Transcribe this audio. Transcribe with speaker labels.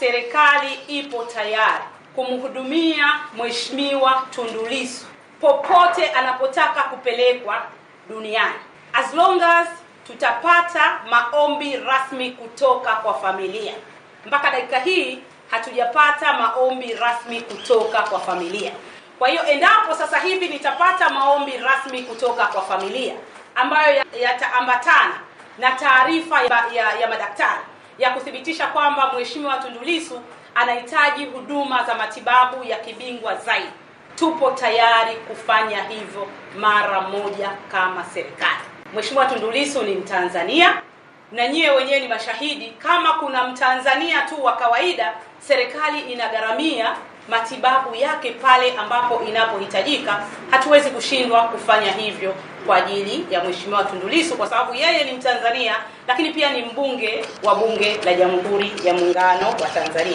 Speaker 1: Serikali ipo tayari kumhudumia Mheshimiwa Tundu Lissu popote anapotaka kupelekwa duniani as long as tutapata maombi rasmi kutoka kwa familia. Mpaka dakika hii hatujapata maombi rasmi kutoka kwa familia. Kwa hiyo endapo sasa hivi nitapata maombi rasmi kutoka kwa familia ambayo yataambatana na taarifa ya, ya, ya madaktari ya kuthibitisha kwamba Mheshimiwa Tundu Lissu anahitaji huduma za matibabu ya kibingwa zaidi, tupo tayari kufanya hivyo mara moja kama serikali. Mheshimiwa Tundu Lissu ni Mtanzania na nyie wenyewe ni mashahidi. Kama kuna Mtanzania tu wa kawaida, serikali inagharamia matibabu yake pale ambapo inapohitajika. Hatuwezi kushindwa kufanya hivyo kwa ajili ya Mheshimiwa Tundu Lissu kwa sababu yeye ni Mtanzania, lakini pia ni mbunge wa Bunge la Jamhuri ya Muungano wa Tanzania.